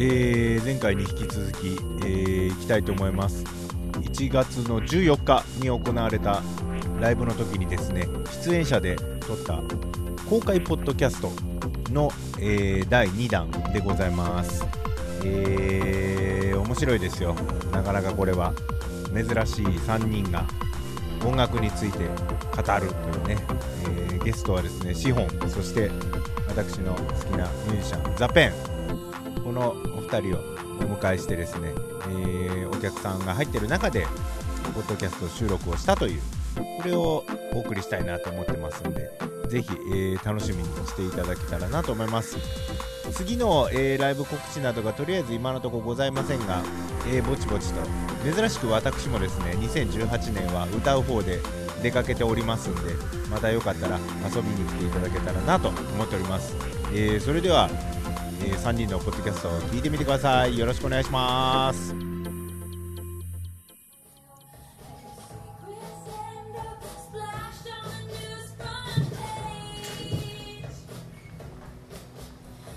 えー、前回に引き続き、えー、いきたいと思います。1月の14日に行われたライブの時にですね出演者で撮った公開ポッドキャストの、えー、第2弾でございます。えー、面白いですよ。なかなかこれは珍しい3人が音楽について語るというね、えー、ゲストはですねシホンそして私の好きなミュージシャンザ・ペン。このお二人をお迎えしてですね、えー、お客さんが入ってる中でポッドキャスト収録をしたというこれをお送りしたいなと思ってますんでぜひ、えー、楽しみにしていただけたらなと思います。次の、えー、ライブ告知などがとりあえず今のところございませんが、えー、ぼちぼちと珍しく私もですね2018年は歌う方で出かけておりますんでまたよかったら遊びに来ていただけたらなと思っております、えー、それではえー、3人のポッドキャストを聞いてみてください。よろしくお願いします。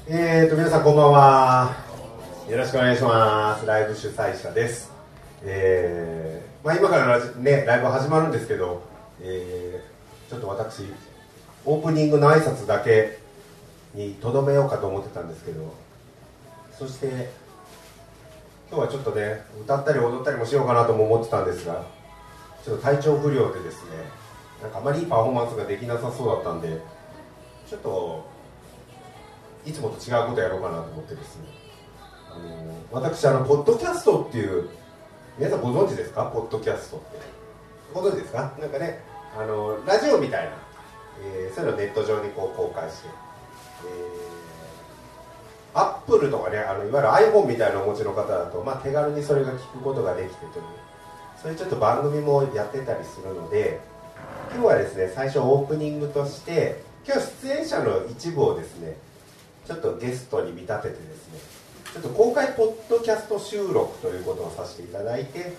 えーと皆さんこんばんは。よろしくお願いします。ライブ主催者です。えー、まあ今からねライブ始まるんですけど、えー、ちょっと私オープニングの挨拶だけにとどめようかと思ってたんですけどそして今日はちょっとね歌ったり踊ったりもしようかなとも思ってたんですがちょっと体調不良でですねなんかあまりいいパフォーマンスができなさそうだったんでちょっといつもと違うことやろうかなと思ってですね。あの私あのポッドキャストっていう皆さんご存知ですか？ポッドキャストって。ご存知ですか？なんかねあのラジオみたいな、えー、そういうのをネット上にこう公開して、アップルとかねあのいわゆる iPhone みたいなお持ちの方だと、まあ、手軽にそれが聞くことができてというそういうちょっと番組もやってたりするので今日はですね最初オープニングとして今日出演者の一部をですねちょっとゲストに見立ててですねちょっと公開ポッドキャスト収録ということをさせていただいて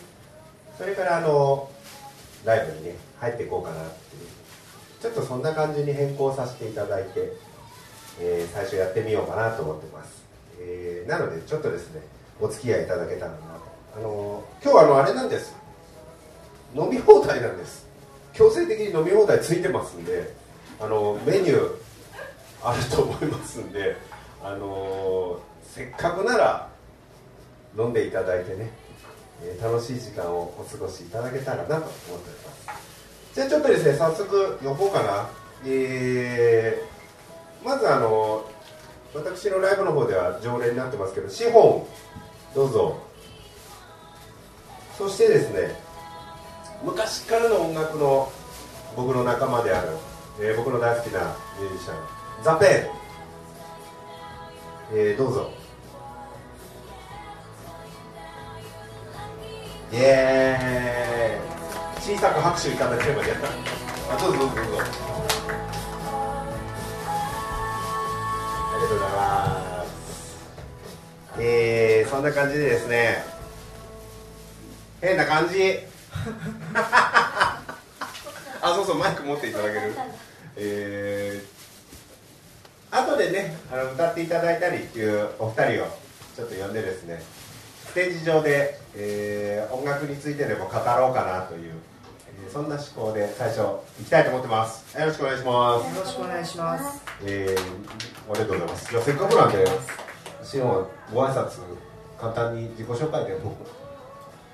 それからあのライブにね入っていこうかなっていうちょっとそんな感じに変更させていただいてえー、最初やってみようかなと思ってます、えー、なのでちょっとですねお付き合いいただけたらなと。あのー、今日はあのあれなんです。飲み放題なんです。強制的に飲み放題ついてますんであのメニューあると思いますんであのせっかくなら飲んでいただいてね、え楽しい時間をお過ごしいただけたらなと思っております。じゃあちょっとですね早速呼ぼうかな。えーまずあの私のライブの方では常連になってますけど資本どうぞ。そしてですね昔からの音楽の僕の仲間である、えー、僕の大好きなミュージシャンザ・ペン、えー、どうぞ。イエーイ。小さく拍手いただければいいあどうぞどうぞどうぞ。とうございます。えー、そんな感じでですね変な感じ。あそうそうマイク持っていただける。えー、後でねあの歌っていただいたりっていうお二人をちょっと呼んでですねステージ上で、えー、音楽についてでも語ろうかなというそんな思考で最初行きたいと思ってます。よろしくお願いします。よろしくお願いします。えー、ありがとうございます。じゃあせっかくなんでしおご挨拶簡単に自己紹介でも、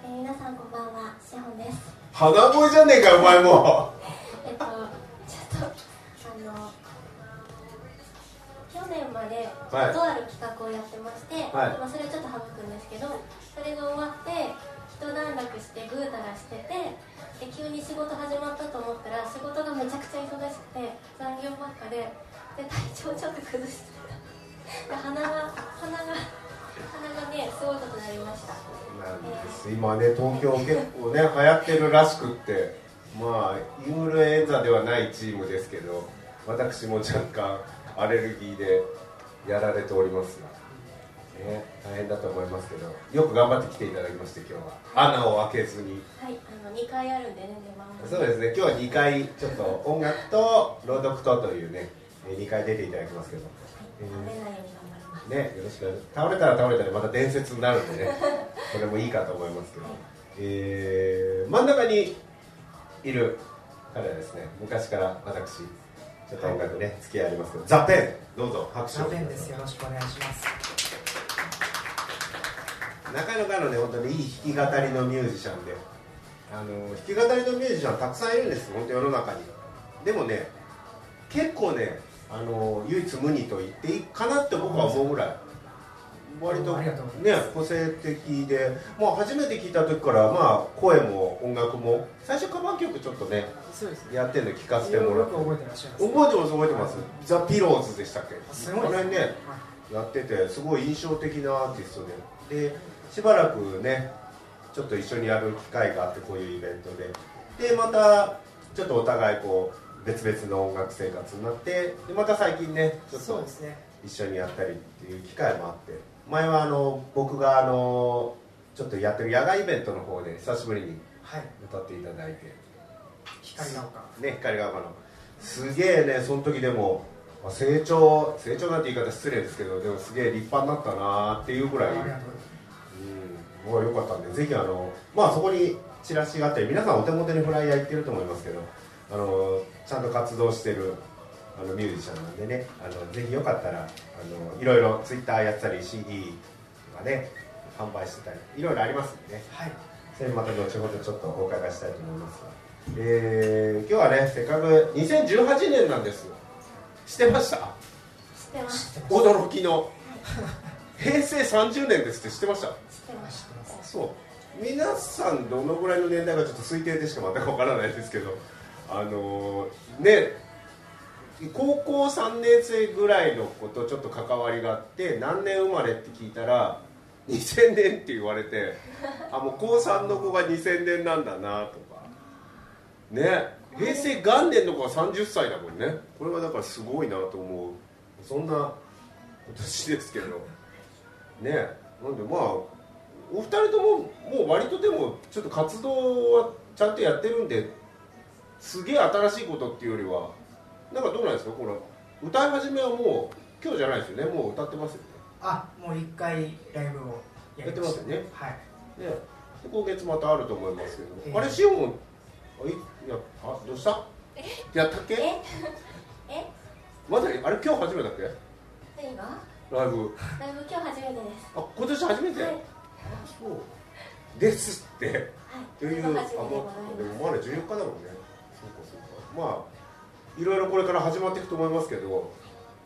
えー、皆さんこんばんはしほんです。鼻声じゃねえかお前も。えっとちょっとあの去年まで、はい、とある企画をやってまして、はい、今それをちょっと省くんですけどそれが終わって一段落してぐうたらしててで急に仕事始まったと思ったら仕事がめちゃくちゃ忙しくて残業ばっかでで体調ちょっと崩してた。鼻が鼻が鼻がねすごいことになりました。なんです、えー、今ね東京結構ね流行ってるらしくってまあインフルエンザではないチームですけど私も若干アレルギーでやられておりますが。ね、大変だと思いますけどよく頑張って来ていただきまして今日は。穴を開けずに。はいあの2回あるんでねそうですね今日は2回ちょっと音楽と朗読とというね2回出ていただきますけど、はい、えー、食べないように頑張ってねよろしく。倒れたら倒れたでまた伝説になるんでね それもいいかと思いますけど、えー、真ん中にいる彼はですね昔から私ちょっと音楽ね、付き合いありますけど。ザ・ペンどうぞ拍手をザ・ペンです。よろしくお願いしますなかなかのね本当にいい弾き語りのミュージシャンで。あの弾き語りのミュージシャンたくさんいるんです本当世の中に。でもね結構ねあの唯一無二と言っていいかなって僕は思うぐらい。割とね個性的で、まあ、初めて聞いた時からまあ声も音楽も最初カバン曲ちょっとねやってるの聞かせてもらって。覚えてます覚えてますザ・ピローズでしたっけ？すごいね。やっててすごい印象的なアーティストで。でしばらくねちょっと一緒にやる機会があってこういうイベントで。でまたちょっとお互いこう別々の音楽生活になってでまた最近ねちょっと一緒にやったりっていう機会もあって。前はあの僕があのちょっとやってる野外イベントの方で久しぶりに歌っていただいて、はい、光が丘。ね光が丘の。すげえねその時でも成長成長なんて言い方失礼ですけどでもすげえ立派になったなっていうぐらい、うん、僕は良かったんでぜひあのまあそこにチラシがあったり皆さんお手元にフライヤー行ってると思いますけどあのちゃんと活動してるあのミュージシャンなんでねあのぜひよかったらあのいろいろツイッターやったり CD とかね販売してたりいろいろありますんでね、はい、それまた後ほどちょっとお伺いしたいと思いますが、えー、今日はねせっかく2018年なんです。知ってました？知ってます。驚きの。平成30年ですって知ってました？知ってましたそう。皆さんどのぐらいの年代かちょっと推定でしか全くわからないですけどあのー、ね高校3年生ぐらいの子とちょっと関わりがあって何年生まれって聞いたら2000年って言われてあもう高3の子が2000年なんだなとか。ね。平成元年の子が30歳だもんね。これはだからすごいなと思う。そんな年ですけど。ね。なんでまあお二人とももう割とでもちょっと活動はちゃんとやってるんですげえ新しいことっていうよりはなんかどうなんですか？この歌い始めはもう今日じゃないですよねもう歌ってますよね？あもう一回ライブをやってますよね。はいね今月またあると思いますけど、えー、あれしおもあいやあどうした？やったっけ？え？え？まだあれ今日初めてだっけ？何がライブ。ライブ今日初めてです。あ今年初めて、はい、あそう。ですって、はい、というあもうでもまだ14日だもんね。そうかそうか。まあいろいろこれから始まっていくと思いますけど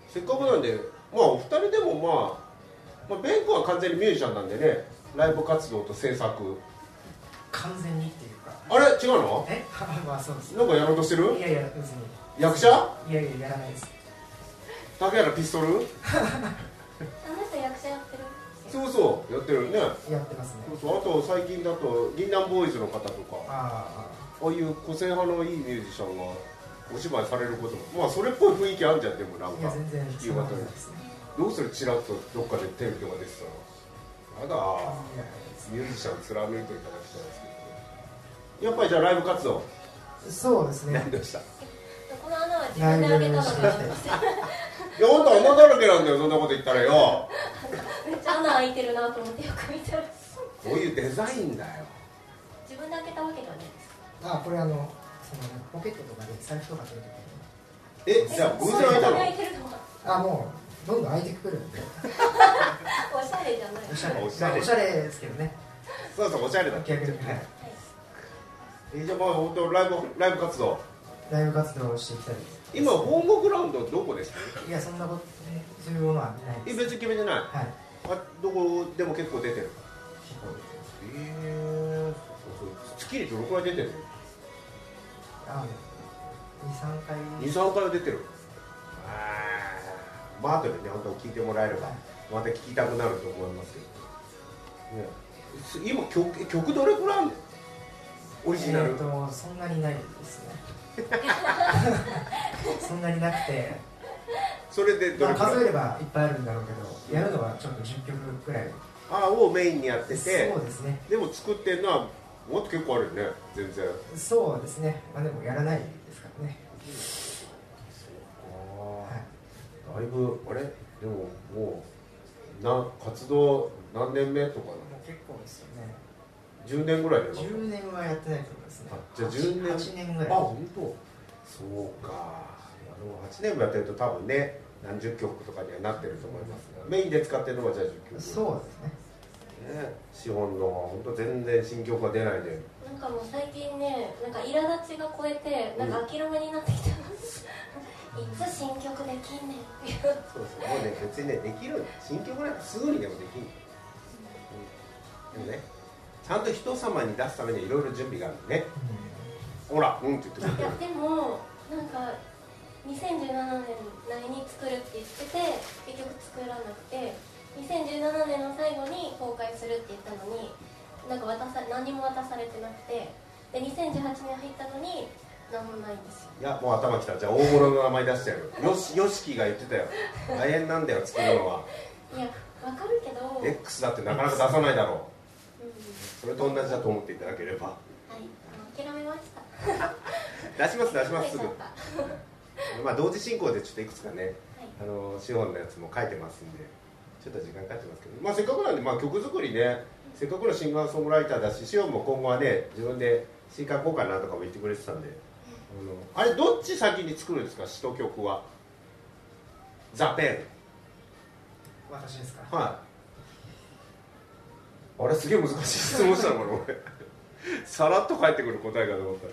せっかくなんでまあお二人でもまあ、まあ、ベン君は完全にミュージシャンなんでねライブ活動と制作。完全にっていうか。あれ？違うの？え？まあそうです。なんかやろうとしてる？いやいや別に。役者？いやいややらないです。竹原ピストル？そうそうやってるね。やってますね。そうそうあと最近だと銀杏ボーイズの方とか。あああいう個性派のいいミュージシャンがお芝居されることもまあそれっぽい雰囲気あるじゃんでもなんか。全然夕方にどうするチラッとどっかでテレビとか出てたらやだ。ミュージシャン貫いていただきたいですけど。やっぱりじゃあライブ活動？そうですね。何でした？この穴は自分で開けたのでいや本当穴だらけなんだよそんなこと言ったらよめっちゃ穴開いてるなと思ってよく見たら。こう。いうデザインだよ自分で開けたわけじゃないです。あこれあのそのポケットとかで財布とか取るときにえじゃあ偶然開いたの？あもうどんどん開いてくる。んでおしゃれじゃない。おしゃれ。おしゃれ,、おしゃれですけどね。そうそうおしゃれだ。逆に。はい。えじゃあまあ本当ライブライブ活動。ライブ活動をしていきたい今ホームグラウンドどこですか？いやそんなことそういうものはないえ別に決めてない。はいあどこでも結構出てる。ええー、月にどのくらい出てる？あ23回。23回は出てる。まあ後でね本当聞いてもらえればまた聞きたくなると思いますけど、ね、今曲曲どれくらいあるの？オリジナル、えー、とそんなにないですね。そんなになくて それでどれ、まあ、数えればいっぱいあるんだろうけどやるのはちょっと10曲くらい。ああをメインにやってて。そうですね。でも作ってるのはもっと結構あるよね。全然。そうですね。まあでもやらないですからね。そうか、はい、だいぶあれ？でももうな活動何年目とかなの？結構ですよね。10年ぐらいで10年はやってないと思いますね。じゃあ10年。8年ぐらい。あ本当。そうか。あの8年もやってると多分ね何十曲とかにはなってると思いますがメインで使ってるのはじゃあ10曲。そうですね。ね資本の本当全然新曲が出ないでなんかもう最近ねなんか苛立ちが超えてなんか諦めになってきてます、いつ新曲できんねんっていう。そうそう。もうね別にねできる。新曲なんかすぐにでもできる、うん、でもねちゃんと人様に出すためにはいろいろ準備があるね、ほらうんって言ってくれいやでもなんか2017年内に作るって言ってて結局作らなくて2017年の最後に公開するって言ったのになんか渡さ何も渡されてなくてで2018年入ったのに何もないんですよ。いやもう頭きたじゃあ大物の名前出してやるよ。し よしきが言ってたよ。大変なんだよ作るのは。いやわかるけど、うん、X だってなかなか出さないだろう。それと同じだと思っていただければ。はい諦めました。出します出しますすぐ まあ同時進行でちょっといくつかね、はい、あの資本のやつも書いてますんでちょっと時間かかってますけど、まあ、せっかくなんで、まあ、曲作りね。せっかくのシンガーソングライターだしシオンも今後はね自分で詩書こうかなとかも言ってくれてたんで。あのあれどっち先に作るんですか？詩と曲は。ザ・ペン。私ですか？はい。あれすげえ難しい質問したのかな俺さらっと返ってくる答えかと思ったら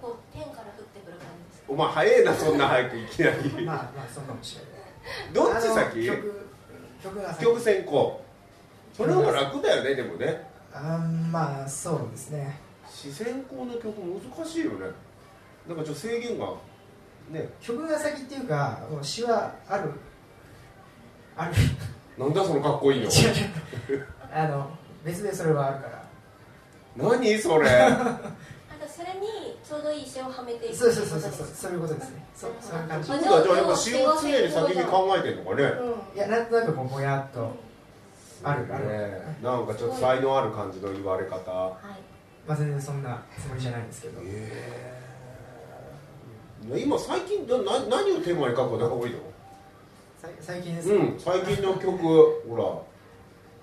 こう天から降ってくる感じですお前早いなそんな早くいきなり。まあまあそうかもしれない。どっち先？曲曲が先。曲先行。それの方が楽だよねでもね。あまあそうですね。詩先行の曲難しいよね。なんかちょっと制限がね。曲が先っていうか詩はある。ある。なんだそのかっこいいの？違う違う。あの別でそれはあるから。何それ？ちょうどいい詩をはめていくそうそうそうそうそうそういうことですね。そうそういう感じ。そうかじゃあやっぱ詩を常に先に考えてるのかね。うん。いやなんとなくこうぼやっとあるある、ねなんかちょっと才能ある感じの言われ方。はい。まあ全然そんなつもりじゃないんですけど。ええ。今最近何をテーマに書くことが多いの？さ最近ですか、うん最近の曲ほ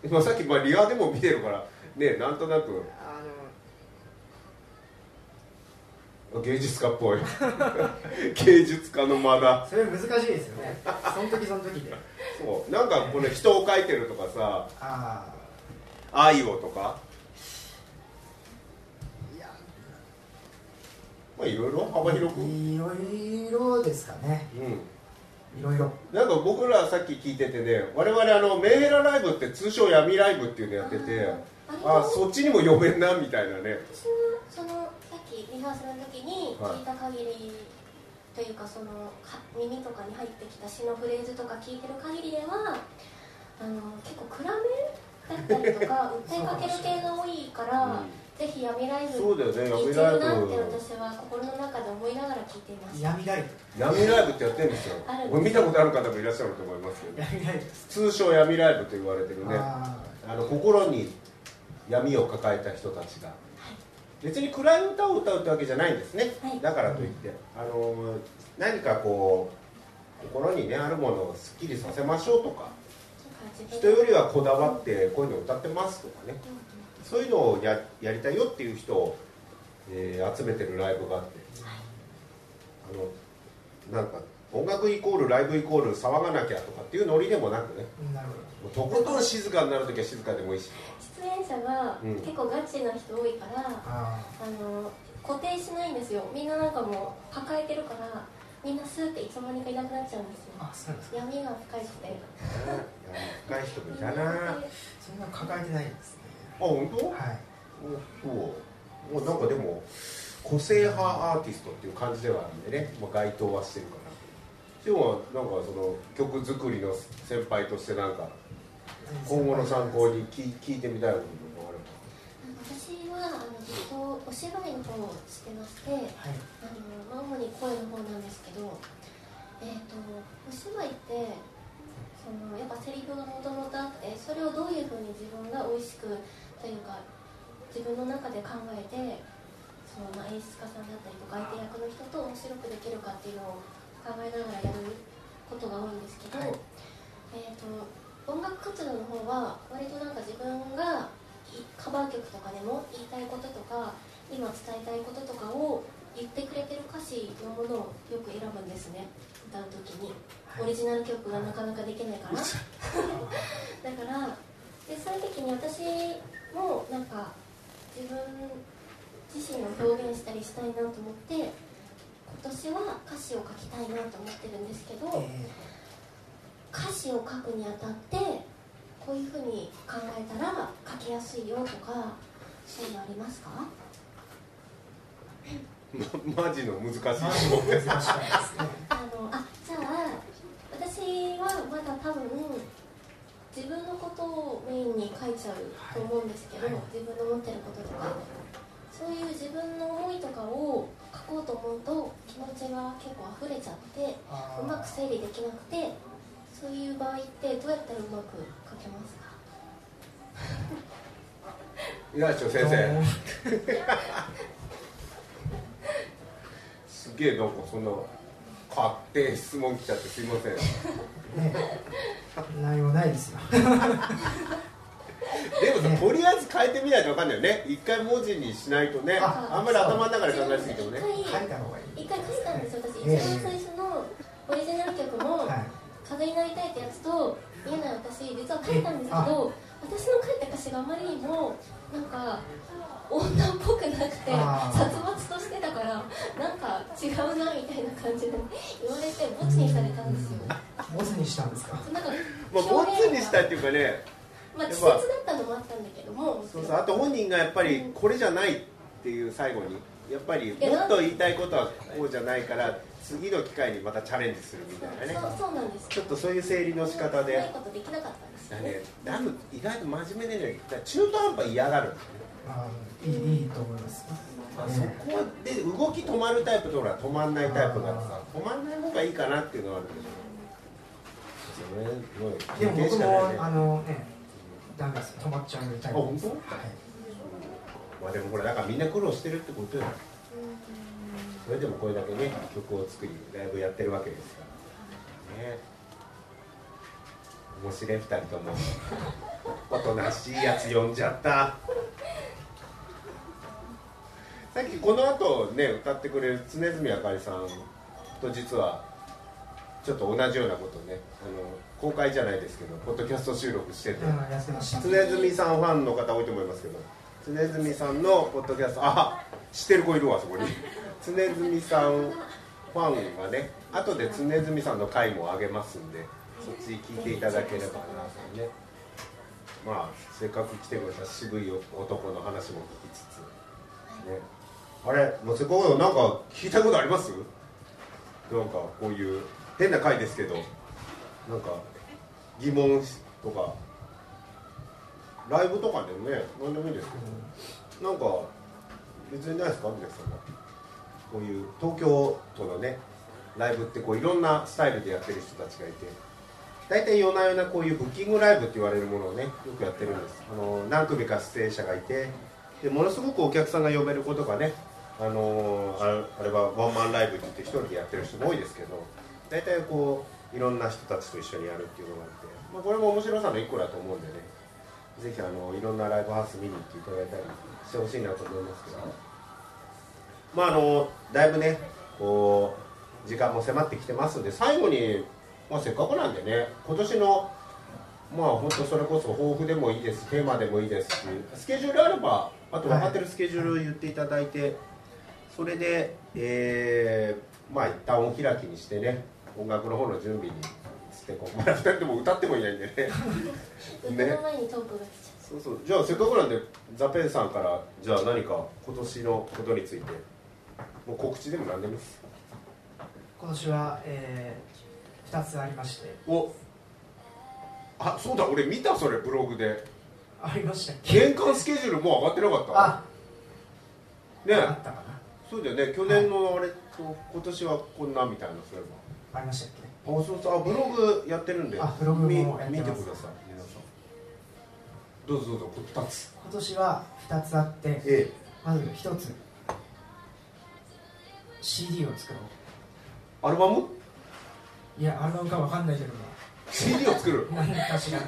ら。今さっきまあリアでも見てるからねなんとなくあ芸術家っぽい。芸術家の間だ。のそれ難しいですよね。その時その時で。そう。なんかこれ人を描いてるとかさあ愛をとか。あいや。まあいろいろ？幅広く？うんいろいろですかね。いろいろ。なんか僕らさっき聞いててね我々あのメンヘラライブって通称闇ライブっていうのやっててああそっちにも読めんなみたいなね。私もリハーサルの時に聞いた限りというかそのか耳とかに入ってきた詩のフレーズとか聞いてる限りではあの結構暗めだったりとか 訴えかける系が多いから、ぜひ闇ライブそうだよね。聞いて闇ライるなってブ私は心の中で思いながら聞いていました闇ライ闇ライブってやってるんですよ。ある見たことある方もいらっしゃると思いますけど。ブ闇ライブ通称闇ライブと言われてるね。ああの心に闇を抱えた人たちが別に暗い歌を歌うってわけじゃないんですね、はい。だからといって。あの何かこう心にねあるものをすっきりさせましょうとか。人よりはこだわってこういうの歌ってますとかね。そういうのをややりたいよっていう人を、えー集めてるライブがあって。あのなんか音楽イコールライブイコール騒がなきゃとかっていうノリでもなくね。あなるほもうとことん静かになるときは静かでもいいし。出演者がうん。結構ガチな人多いから、どああの固定しないんですよ。みんななんかもう抱えてるからみんなスーっていつの間にかいなくなっちゃうんですよ。ああそうなんですか。闇が深いくて深い人もいたな。あそんな抱えてないですね。本当？はい。そう。もうなんかでも個性派アーティストっていう感じではあるんでね、まあ、該当はしてるかなでもなんかその曲作りの先輩としてなんか今後の参考に聞聞いてみたいこともある私はあのずっとお芝居の方をしてましてはい。あの、まあ、主に声の方なんですけどえっ、とお芝居ってそのやっぱセリフがもともとあってそれをどういうふうに自分が美味しくというか自分の中で考えてその、まあ、演出家さんだったりとか相手役の人と面白くできるかっていうのを考えながらやることが多いんですけど、はい。えー、とお音楽活動の方は割となんか自分がカバー曲とかでも言いたいこととか今伝えたいこととかを言ってくれてる歌詞のものをよく選ぶんですね。歌う時に。オリジナル曲がなかなかできないから。だからでそういう時に私もなんか自分自身を表現したりしたいなと思って今年は歌詞を書きたいなと思ってるんですけど、歌詞を書くにあたってこういうふうに考えたら書きやすいよとかそういうのありますか？ま、マジの難しい。難しいですね。あのあじゃあ私はまだ多分自分のことをメインに書いちゃうと思うんですけど、はい、自分の持ってることとか。そういう自分の思いとかを書こうと思うと気持ちが結構溢れちゃってうまく整理できなくてそういう場合ってどうやったらうまく書けますか？いやちょ先生。すげえなんかそんな勝手質問来ちゃってすいません、ね、内容ないですよ でもさ、ね、とりあえず変えてみないと分かんないよね。一回文字にしないとねあんまり頭の中で考えすぎてもね。一回書いたんです私、一番最初のオリジナル曲の「風になりたい」ってやつと「見えない私」実は書いたんですけど私の書いた歌詞があまりにもなんか女っぽくなくて殺伐としてたからなんか違うなみたいな感じで言われてボツにされたんですよ。ボツにしたんですか？なんか、まあ、ボツにしたっていうかねまあ稚拙だったのもあったんだけども。そうそう。あと本人がやっぱりこれじゃないっていう最後にやっぱりもっと言いたいことはこうじゃないから次の機会にまたチャレンジするみたいなね。そうそうなんです。ちょっとそういう整理の仕方で。うまいことできなかったんですよね。ダム意外と真面目でね中途半端嫌がるんですね。あいいいいと思います、あ、そこで動き止まるタイプとほら止まんないタイプがさ止まんない方がいいかなっていうのはあるけどでも僕もあのねダメです。止まっちゃうタイプ本当、はい、まあでもこれだからみんな苦労してるってことよ。それでもこれだけね曲を作りライブやってるわけですから。ね。面白い2人とも。おとなしいやつ呼んじゃった。さっきこの後ね歌ってくれる常住あかりさんと実はちょっと同じようなことね。あの公開じゃないですけどポッドキャスト収録してて。常住さんファンの方多いと思いますけど常住さんのポッドキャストあ知ってる子いるわそこに。常住さんファンがね後で常住さんの回も上げますんでそっち聞いていただければなとね。まあせっかく来てくれた渋い男の話も聞きつつ。ね。あれもうせっかくなんか聞いたことあります？なんかこういう変な回ですけどなんか疑問とかライブとかでもね何でもいいですけど、なんか別にないですか皆さんは。こういう東京都のねライブってこういろんなスタイルでやってる人たちがいて大体夜な夜なこういうブッキングライブって言われるものをねよくやってるんです。あの何組か出演者がいてでものすごくお客さんが呼べることがねあのあれはワンマンライブって言って一人でやってる人も多いですけど大体こういろんな人たちと一緒にやるっていうのがあって、まあ、これも面白さの一個だと思うんでねぜひあのいろんなライブハウス見に行っていただいたりしてほしいなと思いますけど。まああのだいぶねこう時間も迫ってきてますんで最後に、まあ、せっかくなんでね今年のまあ本当それこそ抱負でもいいですテーマでもいいですしスケジュールあればあと分かってるスケジュール言っていただいて、それでえー、まあ一旦お開きにしてね音楽の方の準備にしてこう、まあ、2人とも歌ってもいないんでね。ね。そうそう。じゃあせっかくなんでザ・ペンさんからじゃあ何か今年のことについてもう告知でも何でも。いいです今年は、えー、2つありまして。お。あそうだ俺見たそれブログで。ありましたっけ？年間スケジュールもう上がってなかった？あ。ね。あったかな。そうだよね。去年のあれと今年はこんなみたいなそういえばありましたっけ？あそうそう。あブログやってるんで。あブログも見てください。皆さん。どうぞどうぞ。2つ。今年は2つあって、ええ、まず1つ CD を作ろう。アルバム？いやアルバムか分かんないけど。も CD を作る？何かしら。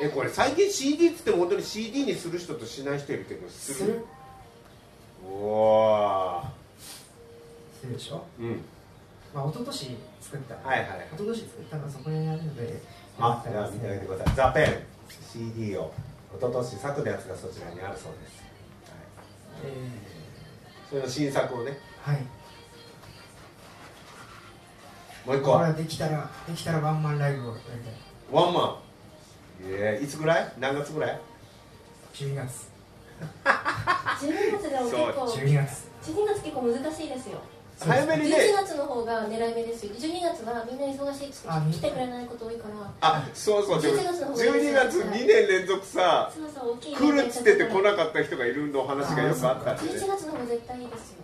えこれ最近 CD っつっても本当に CD にする人としない人いるけどする？する？おおするでしょ？うんまあ一昨年作ったはいはい。一昨年作ったのがそこにあるのであじゃあ見てあげてください。ザ・ペン CD を一昨年作のやつがそちらにあるそうです、はい、えそれの新作をね。ーはい。もう一個これはできたらできたらワンマンライブをやりたい。ワンマン。えー、いつぐらい？何月ぐらい？12月。12月でも結構12月。12月結構難しいですよ早めにね。11月の方が狙い目ですよ。12月はみんな忙しいっつってあ来てくれないこと多いから。あそうそう。でも11月の方がいい12月2年連続さそうそう大きい来るっつってて来いなかった人がいるの話がよくあったんで。11月の方が絶対いいですよ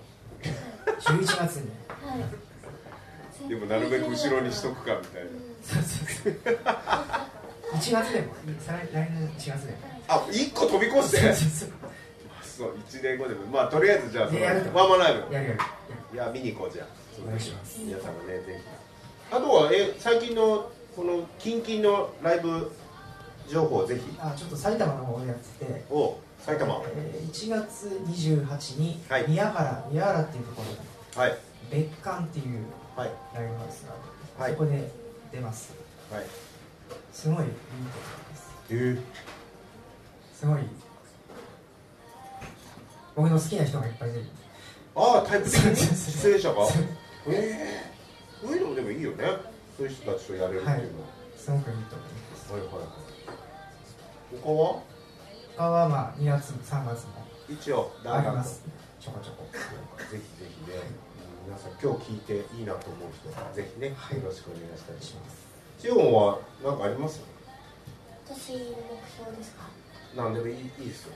11月にはい、はい。でもなるべく後ろにしとくかみたいな。そうそうそう。1月でも再来来年1月でも。あ一1個飛び越して。そうそうそう。そう1年後でも。まあとりあえずじゃあそのやるワンマンライブやるやるいや見に行こうじゃあお願いします。皆さんもねぜひ。あとはえ最近のこの近々のライブ情報をぜひ。あちょっと埼玉の方でやってて。お埼玉。えー1月28にはい。宮原、宮原っていうところではい。別館っていうはい。ライブハウスがある、はい。そこで出ます。はい。すごいいいと思います。えー、すごい。僕の好きな人がいっぱい出るああタイプ的に？出演者が？ええそう。いうのもでもいいよね。そういう人たちとやれるっていうの。は、すごくいいと思います。はい、はいはい。他は？他はまあ2月3月も。一応あります。ちょこちょこ。ぜひぜひね。皆さん今日聞いていいなと思う人はぜひね、はい。よろしくお願いしたいししまます。す。シオンは何かあります？私の目標ですか？何でもいいいいですよ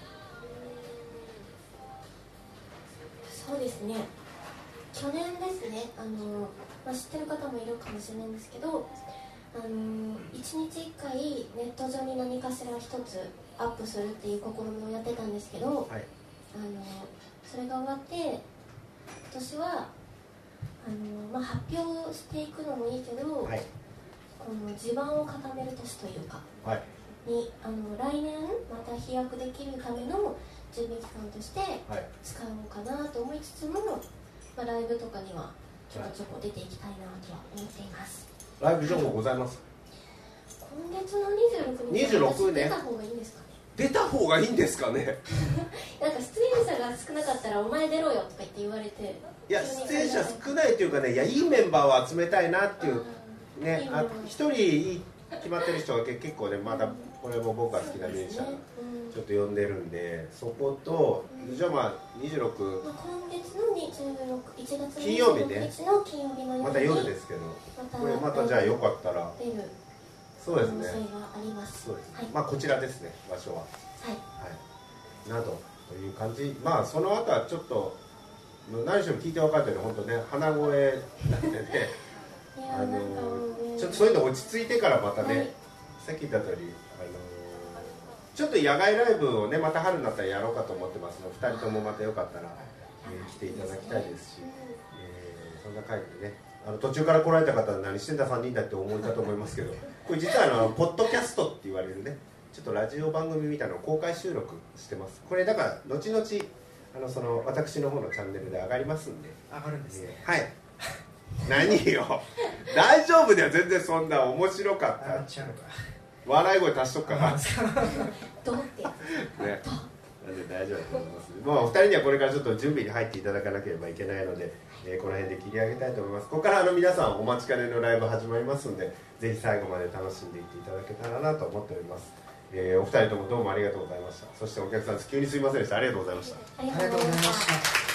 そうですね。去年ですね。あの、まあ、知ってる方もいるかもしれないんですけどあの1日1回ネット上に何かしら一つアップするっていう試みをやってたんですけどはい。あのそれが終わって今年はあの、まあ、発表していくのもいいけど、はい。この地盤を固める年というかはい。にあの来年また飛躍できるための準備期間としてはい。使おうかなと思いつつも、まあ、ライブとかにはちょこちょこ出ていきたいなとは思っています。ライブ情報ございます？今月の26日26ね。私出た方がいいんですかね？出た方がいいんですかね？なんか出演者が少なかったらお前出ろよとか言って言われていや出演者少ないというかねいやいいメンバーを集めたいなっていうねあ一人決まってる人が結構ねまだこれも僕が好きなミュージシャン。うんちょっと呼んでるんでそことじゃあまあ26まあ今月の26 1月金曜日ね26日の金曜日の夜にまた夜ですけど。これまたじゃあよかったら。そうですね。そうですね。はい、まあこちらですね場所は。はい。はい。などという感じ。まあその後はちょっと何しろ聞いて分かるように本当ね鼻声なんでね。あのうね。ちょっとそういうの落ち着いてからまたね、はい。さっき言った通りちょっと野外ライブをねまた春になったらやろうかと思ってます。ので2人ともまたよかったら、えー来ていただきたいですし、えーそんな会でねあの途中から来られた方は何してんだ3人だって思いかと思いますけどこれ実はあのポッドキャストって言われるねちょっとラジオ番組みたいなのを公開収録してます。これだから後々あのその私の方のチャンネルで上がりますんで。上がるんですね。はい。何よ。大丈夫だよ。全然そんな面白かった笑い声足しとくから。ね どうってやなんで大丈夫だと思います。まあお二人にはこれからちょっと準備に入っていただかなければいけないので、えーこの辺で切り上げたいと思います。ここからあの皆さんお待ちかねのライブ始まりますんでぜひ最後まで楽しんでいっていただけたらなと思っております、えーお二人ともどうもありがとうございました。そしてお客さん急にすいませんでした。ありがとうございました。ありがとうございました